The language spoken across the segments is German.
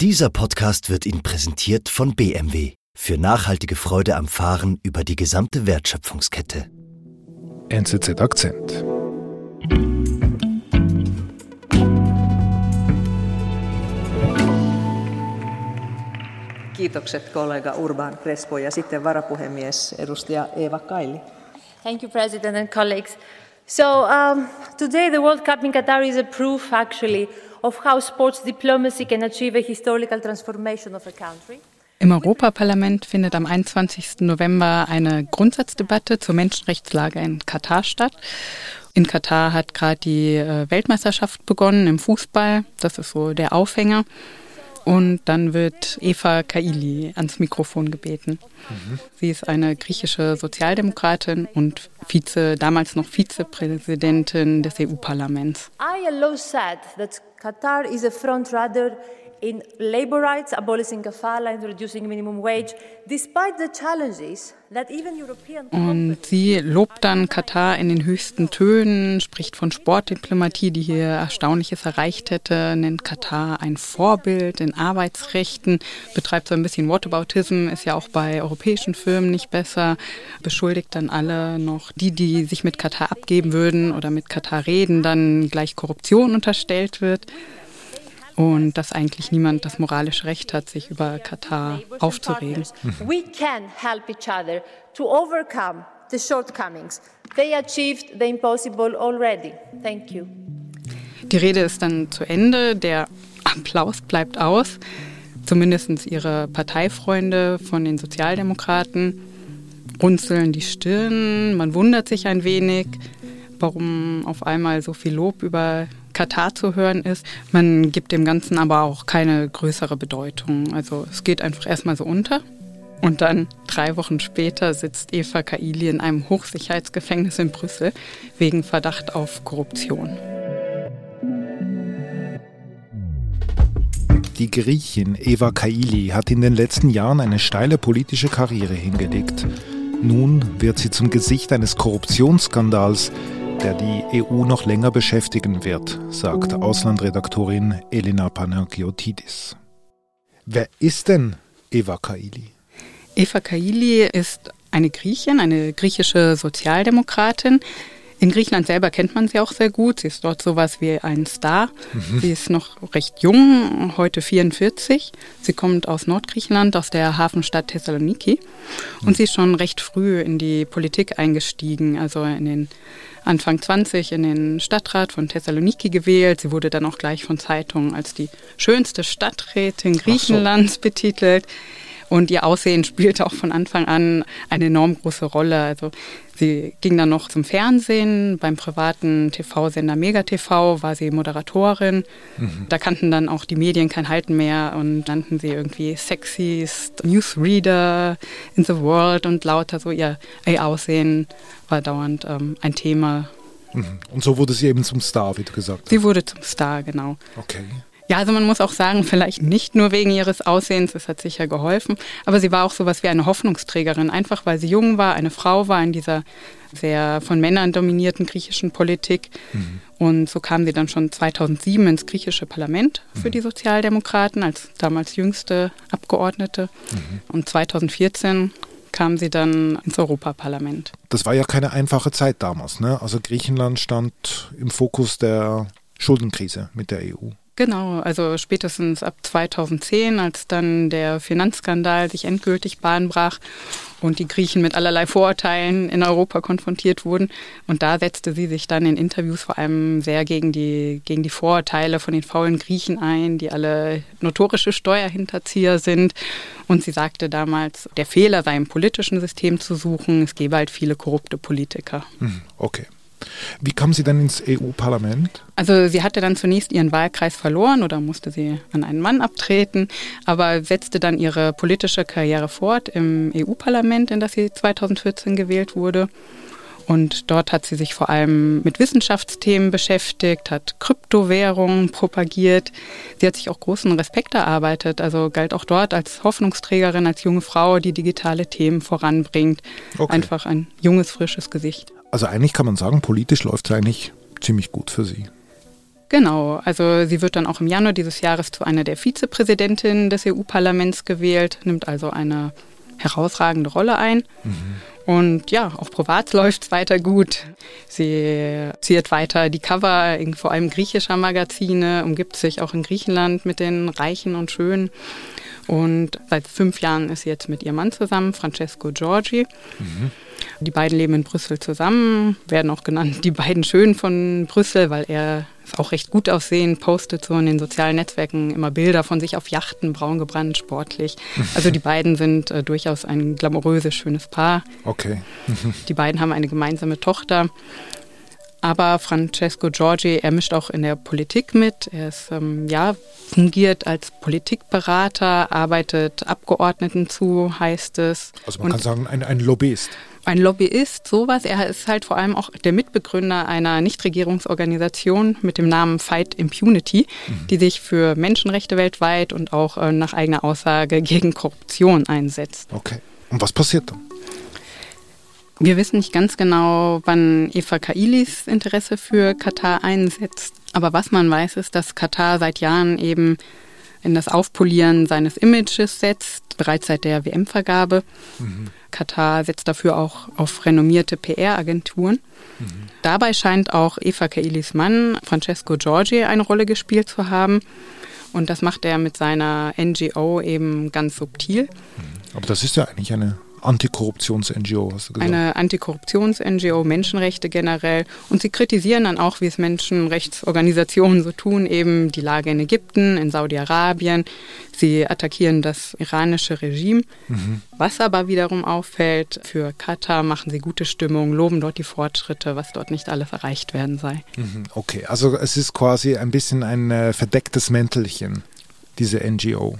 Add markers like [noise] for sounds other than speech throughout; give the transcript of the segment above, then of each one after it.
Dieser Podcast wird Ihnen präsentiert von BMW für nachhaltige Freude am Fahren über die gesamte Wertschöpfungskette. NZZ Akzent. Kiitokset kollega Urban Crespo ja sitten varapuhemies edustaja Eeva Kaili. Thank you, President and colleagues. So um, today the World Cup in Qatar is a proof, actually, of how sports diplomacy can achieve a historical transformation of a country. Im Europaparlament findet am 21. November eine Grundsatzdebatte zur Menschenrechtslage in Katar statt. In Katar hat gerade die äh, Weltmeisterschaft begonnen im Fußball. Das ist so der Aufhänger. Und dann wird Eva Kaili ans Mikrofon gebeten. Mhm. Sie ist eine griechische Sozialdemokratin und Vize, damals noch Vizepräsidentin des EU-Parlaments. I alone said that Qatar is a frontrunner in labor rights, abolishing kafala and reducing minimum wage, despite the challenges that even European Und sie lobt dann Katar in den höchsten Tönen, spricht von Sportdiplomatie, die hier Erstaunliches erreicht hätte, nennt Katar ein Vorbild in Arbeitsrechten, betreibt so ein bisschen Whataboutism, ist ja auch bei europäischen Firmen nicht besser, beschuldigt dann alle noch die, die sich mit Katar abgeben würden oder mit Katar reden, dann gleich Korruption unterstellt wird und dass eigentlich niemand das moralische Recht hat, sich über Katar aufzuregen. We can help each other to overcome the shortcomings. They achieved the impossible already. Thank you. Die Rede ist dann zu Ende, der Applaus bleibt aus. Zumindest ihre Parteifreunde von den Sozialdemokraten runzeln die Stirn, man wundert sich ein wenig, warum auf einmal so viel Lob über Katar zu hören ist. Man gibt dem Ganzen aber auch keine größere Bedeutung. Also es geht einfach erstmal so unter. Und dann drei Wochen später sitzt Eva Kaili in einem Hochsicherheitsgefängnis in Brüssel wegen Verdacht auf Korruption. Die Griechin Eva Kaili hat in den letzten Jahren eine steile politische Karriere hingelegt. Nun wird sie zum Gesicht eines Korruptionsskandals, der die EU noch länger beschäftigen wird, sagt Auslandredaktorin Elena Panagiotidis. Wer ist denn Eva Kaili? Eva Kaili ist eine Griechin, eine griechische Sozialdemokratin. In Griechenland selber kennt man sie auch sehr gut. Sie ist dort sowas wie ein Star. Mhm. Sie ist noch recht jung, heute 44. Sie kommt aus Nordgriechenland, aus der Hafenstadt Thessaloniki. Und mhm. sie ist schon recht früh in die Politik eingestiegen, also in den Anfang 20 in den Stadtrat von Thessaloniki gewählt. Sie wurde dann auch gleich von Zeitungen als die schönste Stadträtin Griechenlands so. betitelt. Und ihr Aussehen spielte auch von Anfang an eine enorm große Rolle. Also sie ging dann noch zum Fernsehen. Beim privaten TV-Sender Mega TV war sie Moderatorin. Mhm. Da kannten dann auch die Medien kein Halten mehr und nannten sie irgendwie sexiest Newsreader in the world und lauter so ihr, ihr Aussehen war dauernd ähm, ein Thema. Mhm. Und so wurde sie eben zum Star, wie du gesagt hast. Sie wurde zum Star, genau. Okay. Ja, also man muss auch sagen, vielleicht nicht nur wegen ihres Aussehens, das hat sicher geholfen, aber sie war auch sowas wie eine Hoffnungsträgerin, einfach weil sie jung war, eine Frau war in dieser sehr von Männern dominierten griechischen Politik. Mhm. Und so kam sie dann schon 2007 ins griechische Parlament für mhm. die Sozialdemokraten als damals jüngste Abgeordnete. Mhm. Und 2014 kam sie dann ins Europaparlament. Das war ja keine einfache Zeit damals. Ne? Also Griechenland stand im Fokus der Schuldenkrise mit der EU. Genau, also spätestens ab 2010, als dann der Finanzskandal sich endgültig Bahn brach und die Griechen mit allerlei Vorurteilen in Europa konfrontiert wurden. Und da setzte sie sich dann in Interviews vor allem sehr gegen die, gegen die Vorurteile von den faulen Griechen ein, die alle notorische Steuerhinterzieher sind. Und sie sagte damals, der Fehler sei im politischen System zu suchen, es gebe halt viele korrupte Politiker. Hm, okay. Wie kam sie dann ins EU-Parlament? Also sie hatte dann zunächst ihren Wahlkreis verloren oder musste sie an einen Mann abtreten, aber setzte dann ihre politische Karriere fort im EU-Parlament, in das sie 2014 gewählt wurde. Und dort hat sie sich vor allem mit Wissenschaftsthemen beschäftigt, hat Kryptowährungen propagiert. Sie hat sich auch großen Respekt erarbeitet, also galt auch dort als Hoffnungsträgerin, als junge Frau, die digitale Themen voranbringt. Okay. Einfach ein junges, frisches Gesicht. Also eigentlich kann man sagen, politisch läuft es eigentlich ziemlich gut für sie. Genau, also sie wird dann auch im Januar dieses Jahres zu einer der Vizepräsidentinnen des EU-Parlaments gewählt, nimmt also eine herausragende Rolle ein. Mhm. Und ja, auch privat läuft es weiter gut. Sie ziert weiter die Cover, vor allem griechischer Magazine, umgibt sich auch in Griechenland mit den Reichen und Schönen. Und seit fünf Jahren ist sie jetzt mit ihrem Mann zusammen, Francesco Giorgi. Mhm. Die beiden leben in Brüssel zusammen, werden auch genannt die beiden Schönen von Brüssel, weil er ist auch recht gut aussehen, postet so in den sozialen Netzwerken immer Bilder von sich auf Yachten, braun gebrannt, sportlich. [laughs] Also die beiden sind äh, durchaus ein glamouröses, schönes Paar. Okay. [laughs] die beiden haben eine gemeinsame Tochter. Aber Francesco Giorgi, er mischt auch in der Politik mit. Er ist, ähm, ja, fungiert als Politikberater, arbeitet Abgeordneten zu, heißt es. Also man Und kann sagen, ein, ein Lobbyist ein Lobbyist, sowas. Er ist halt vor allem auch der Mitbegründer einer Nichtregierungsorganisation mit dem Namen Fight Impunity, mhm. die sich für Menschenrechte weltweit und auch äh, nach eigener Aussage gegen Korruption einsetzt. Okay. Und was passiert dann? Wir wissen nicht ganz genau, wann Eva Kailis Interesse für Katar einsetzt. Aber was man weiß, ist, dass Katar seit Jahren eben in das Aufpolieren seines Images setzt, bereits seit der WM-Vergabe. Mhm. Katar setzt dafür auch auf renommierte PR-Agenturen. Mhm. Dabei scheint auch Eva Kailis Mann, Francesco Giorgi, eine Rolle gespielt zu haben. Und das macht er mit seiner NGO eben ganz subtil. Mhm. Aber das ist ja eigentlich eine Antikorruptions-NGO, hast du gesagt. Eine Antikorruptions-NGO, Menschenrechte generell. Und sie kritisieren dann auch, wie es Menschenrechtsorganisationen so tun, eben die Lage in Ägypten, in Saudi-Arabien. Sie attackieren das iranische Regime. Mhm. Was aber wiederum auffällt, für Katar machen sie gute Stimmung, loben dort die Fortschritte, was dort nicht alles erreicht werden sei. Mhm. Okay, also es ist quasi ein bisschen ein äh, verdecktes Mäntelchen, diese NGO.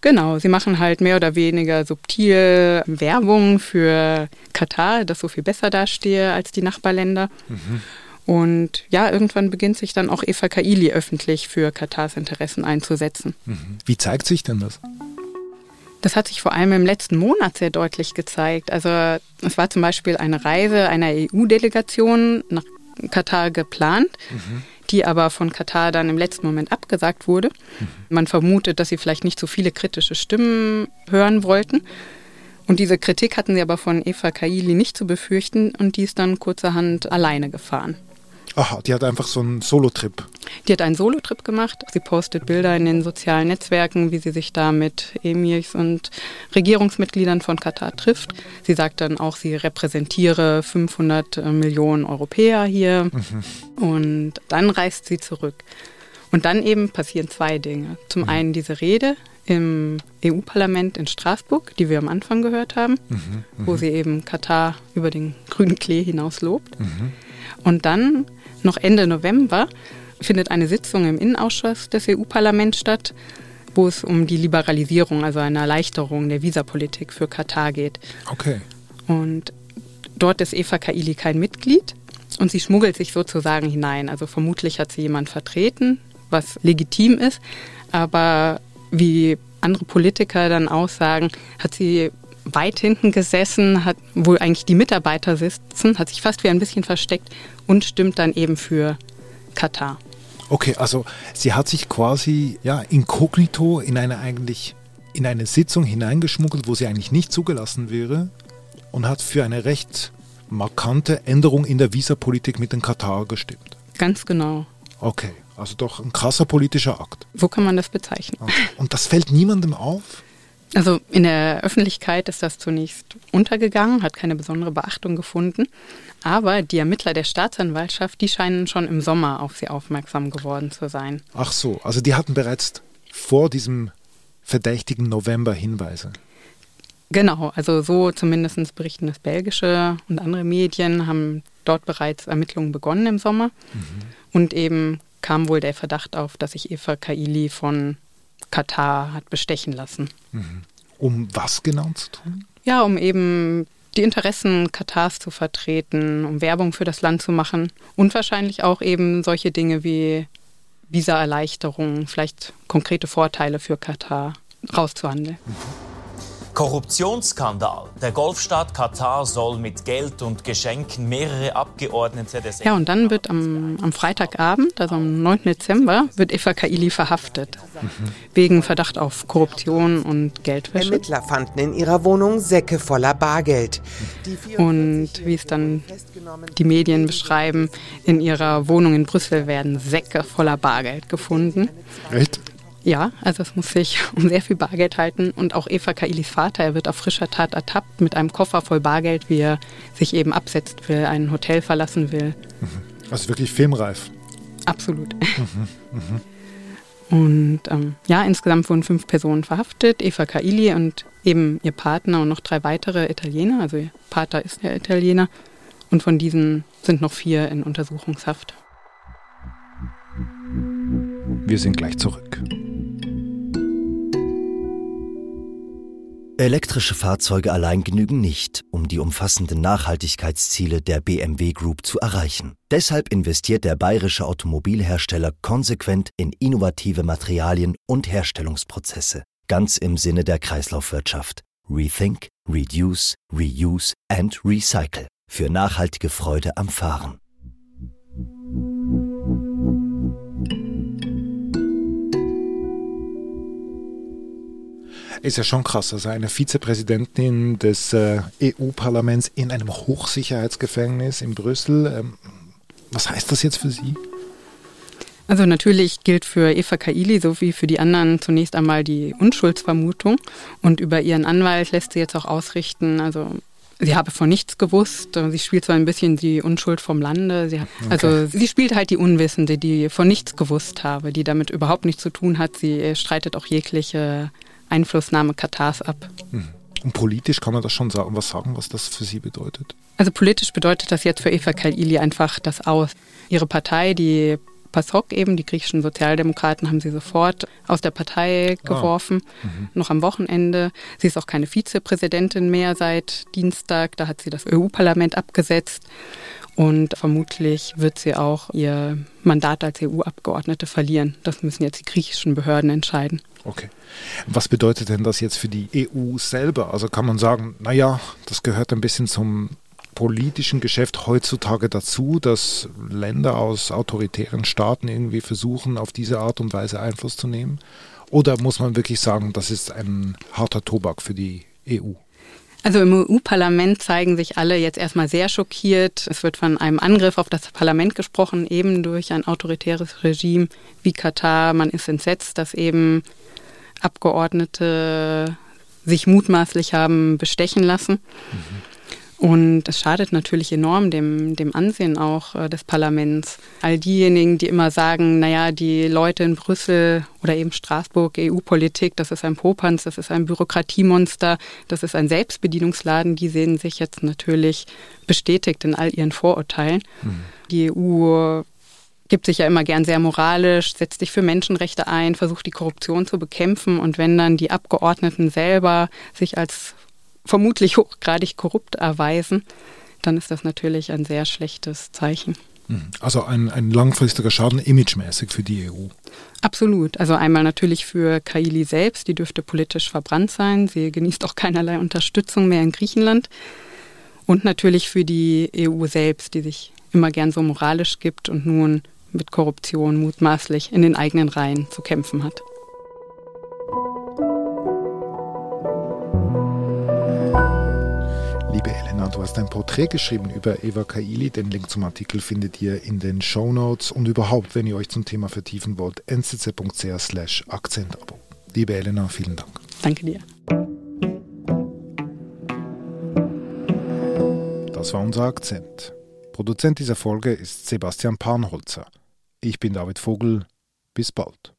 Genau, sie machen halt mehr oder weniger subtil Werbung für Katar, das so viel besser dastehe als die Nachbarländer. Mhm. Und ja, irgendwann beginnt sich dann auch Eva Kaili öffentlich für Katars Interessen einzusetzen. Mhm. Wie zeigt sich denn das? Das hat sich vor allem im letzten Monat sehr deutlich gezeigt. Also es war zum Beispiel eine Reise einer EU-Delegation nach Katar geplant. Mhm die aber von Katar dann im letzten Moment abgesagt wurde. Mhm. Man vermutet, dass sie vielleicht nicht so viele kritische Stimmen hören wollten. Und diese Kritik hatten sie aber von Eva Kaili nicht zu befürchten und die ist dann kurzerhand alleine gefahren. Aha, die hat einfach so einen Solo-Trip. Die hat einen Solo-Trip gemacht. Sie postet Bilder in den sozialen Netzwerken, wie sie sich da mit Emirs und Regierungsmitgliedern von Katar trifft. Sie sagt dann auch, sie repräsentiere 500 äh, Millionen Europäer hier. Mhm. Und dann reist sie zurück. Und dann eben passieren zwei Dinge. Zum mhm. einen diese Rede im EU-Parlament in Straßburg, die wir am Anfang gehört haben, mhm, wo mhm. sie eben Katar über den grünen Klee hinaus lobt. Und dann noch Ende November findet eine Sitzung im Innenausschuss des EU-Parlaments statt, wo es um die Liberalisierung, also eine Erleichterung der Visapolitik für Katar geht. Okay. Und dort ist Eva Kaili kein Mitglied und sie schmuggelt sich sozusagen hinein. Also vermutlich hat sie jemand vertreten, was legitim ist, aber wie andere Politiker dann aussagen, hat sie weit hinten gesessen, hat, wo eigentlich die Mitarbeiter sitzen, hat sich fast wie ein bisschen versteckt und stimmt dann eben für Katar. Okay, also sie hat sich quasi ja inkognito in eine eigentlich in eine Sitzung hineingeschmuggelt, wo sie eigentlich nicht zugelassen wäre und hat für eine recht markante Änderung in der Visapolitik mit den Katar gestimmt. Ganz genau. Okay, also doch ein krasser politischer Akt. So kann man das bezeichnen. Okay. Und das fällt niemandem auf? Also in der Öffentlichkeit ist das zunächst untergegangen, hat keine besondere Beachtung gefunden. Aber die Ermittler der Staatsanwaltschaft, die scheinen schon im Sommer auf sie aufmerksam geworden zu sein. Ach so, also die hatten bereits vor diesem verdächtigen November Hinweise. Genau, also so zumindest berichten das belgische und andere Medien, haben dort bereits Ermittlungen begonnen im Sommer. Mhm. Und eben kam wohl der Verdacht auf, dass sich Eva Kaili von Katar hat bestechen lassen. Mhm. Um was genau zu tun? Ja, um eben die Interessen Katars zu vertreten, um Werbung für das Land zu machen und wahrscheinlich auch eben solche Dinge wie Visaerleichterungen, vielleicht konkrete Vorteile für Katar rauszuhandeln. Korruptionsskandal. Der Golfstaat Katar soll mit Geld und Geschenken mehrere Abgeordnete des. Ja, und dann wird am, am Freitagabend, also am 9. Dezember, wird Eva Kaili verhaftet. Mhm. Wegen Verdacht auf Korruption und Geldwäsche. Ermittler fanden in ihrer Wohnung Säcke voller Bargeld. Und wie es dann die Medien beschreiben, in ihrer Wohnung in Brüssel werden Säcke voller Bargeld gefunden. Echt? Ja, also es muss sich [laughs] um sehr viel Bargeld halten. Und auch Eva Kailis Vater, er wird auf frischer Tat ertappt mit einem Koffer voll Bargeld, wie er sich eben absetzt will, ein Hotel verlassen will. Mhm. Also wirklich filmreif. Absolut. Mhm. Mhm. Und ähm, ja, insgesamt wurden fünf Personen verhaftet. Eva Kaili und eben ihr Partner und noch drei weitere Italiener. Also ihr Pater ist ja Italiener. Und von diesen sind noch vier in Untersuchungshaft. Wir sind gleich zurück. Elektrische Fahrzeuge allein genügen nicht, um die umfassenden Nachhaltigkeitsziele der BMW Group zu erreichen. Deshalb investiert der bayerische Automobilhersteller konsequent in innovative Materialien und Herstellungsprozesse, ganz im Sinne der Kreislaufwirtschaft. Rethink, Reduce, Reuse and Recycle für nachhaltige Freude am Fahren. Ist ja schon krass. Also eine Vizepräsidentin des äh, EU-Parlaments in einem Hochsicherheitsgefängnis in Brüssel. Ähm, was heißt das jetzt für Sie? Also natürlich gilt für Eva Kaili sowie für die anderen zunächst einmal die Unschuldsvermutung und über ihren Anwalt lässt sie jetzt auch ausrichten, also sie habe von nichts gewusst. Sie spielt zwar ein bisschen die Unschuld vom Lande, sie hat, okay. also sie spielt halt die Unwissende, die von nichts gewusst habe, die damit überhaupt nichts zu tun hat. Sie streitet auch jegliche Einflussnahme Katars ab. Hm. Und politisch kann man das schon sagen, was sagen, was das für sie bedeutet? Also politisch bedeutet das jetzt für Eva Kaili einfach das Aus. Ihre Partei, die PASOK eben, die griechischen Sozialdemokraten, haben sie sofort aus der Partei ah. geworfen, ah. mhm. noch am Wochenende. Sie ist auch keine Vizepräsidentin mehr seit Dienstag, da hat sie das EU-Parlament abgesetzt. Und vermutlich wird sie auch ihr Mandat als EU-Abgeordnete verlieren. Das müssen jetzt die griechischen Behörden entscheiden. Okay. Was bedeutet denn das jetzt für die EU selber? Also kann man sagen, naja, das gehört ein bisschen zum politischen Geschäft heutzutage dazu, dass Länder aus autoritären Staaten irgendwie versuchen, auf diese Art und Weise Einfluss zu nehmen? Oder muss man wirklich sagen, das ist ein harter Tobak für die EU? Also im EU-Parlament zeigen sich alle jetzt erstmal sehr schockiert. Es wird von einem Angriff auf das Parlament gesprochen, eben durch ein autoritäres Regime wie Katar. Man ist entsetzt, dass eben Abgeordnete sich mutmaßlich haben bestechen lassen. Mhm. Und es schadet natürlich enorm dem, dem Ansehen auch äh, des Parlaments. All diejenigen, die immer sagen, naja, die Leute in Brüssel oder eben Straßburg, EU-Politik, das ist ein Popanz, das ist ein Bürokratiemonster, das ist ein Selbstbedienungsladen, die sehen sich jetzt natürlich bestätigt in all ihren Vorurteilen. Mhm. Die EU gibt sich ja immer gern sehr moralisch, setzt sich für Menschenrechte ein, versucht die Korruption zu bekämpfen und wenn dann die Abgeordneten selber sich als vermutlich hochgradig korrupt erweisen, dann ist das natürlich ein sehr schlechtes Zeichen. Mhm. Also ein, ein langfristiger Schaden imagemäßig für die EU. Absolut. Also einmal natürlich für Kaili selbst, die dürfte politisch verbrannt sein. Sie genießt auch keinerlei Unterstützung mehr in Griechenland. Und natürlich für die EU selbst, die sich immer gern so moralisch gibt und nun mit Korruption mutmaßlich in den eigenen Reihen zu kämpfen hat. Elena, du hast ein Porträt geschrieben über Eva Kaili. Den Link zum Artikel findet ihr in den Show Notes und überhaupt, wenn ihr euch zum Thema vertiefen wollt, ncc.ch slash Akzentabo. Liebe Elena, vielen Dank. Danke dir. Das war unser Akzent. Produzent dieser Folge ist Sebastian Panholzer. Ich bin David Vogel. Bis bald.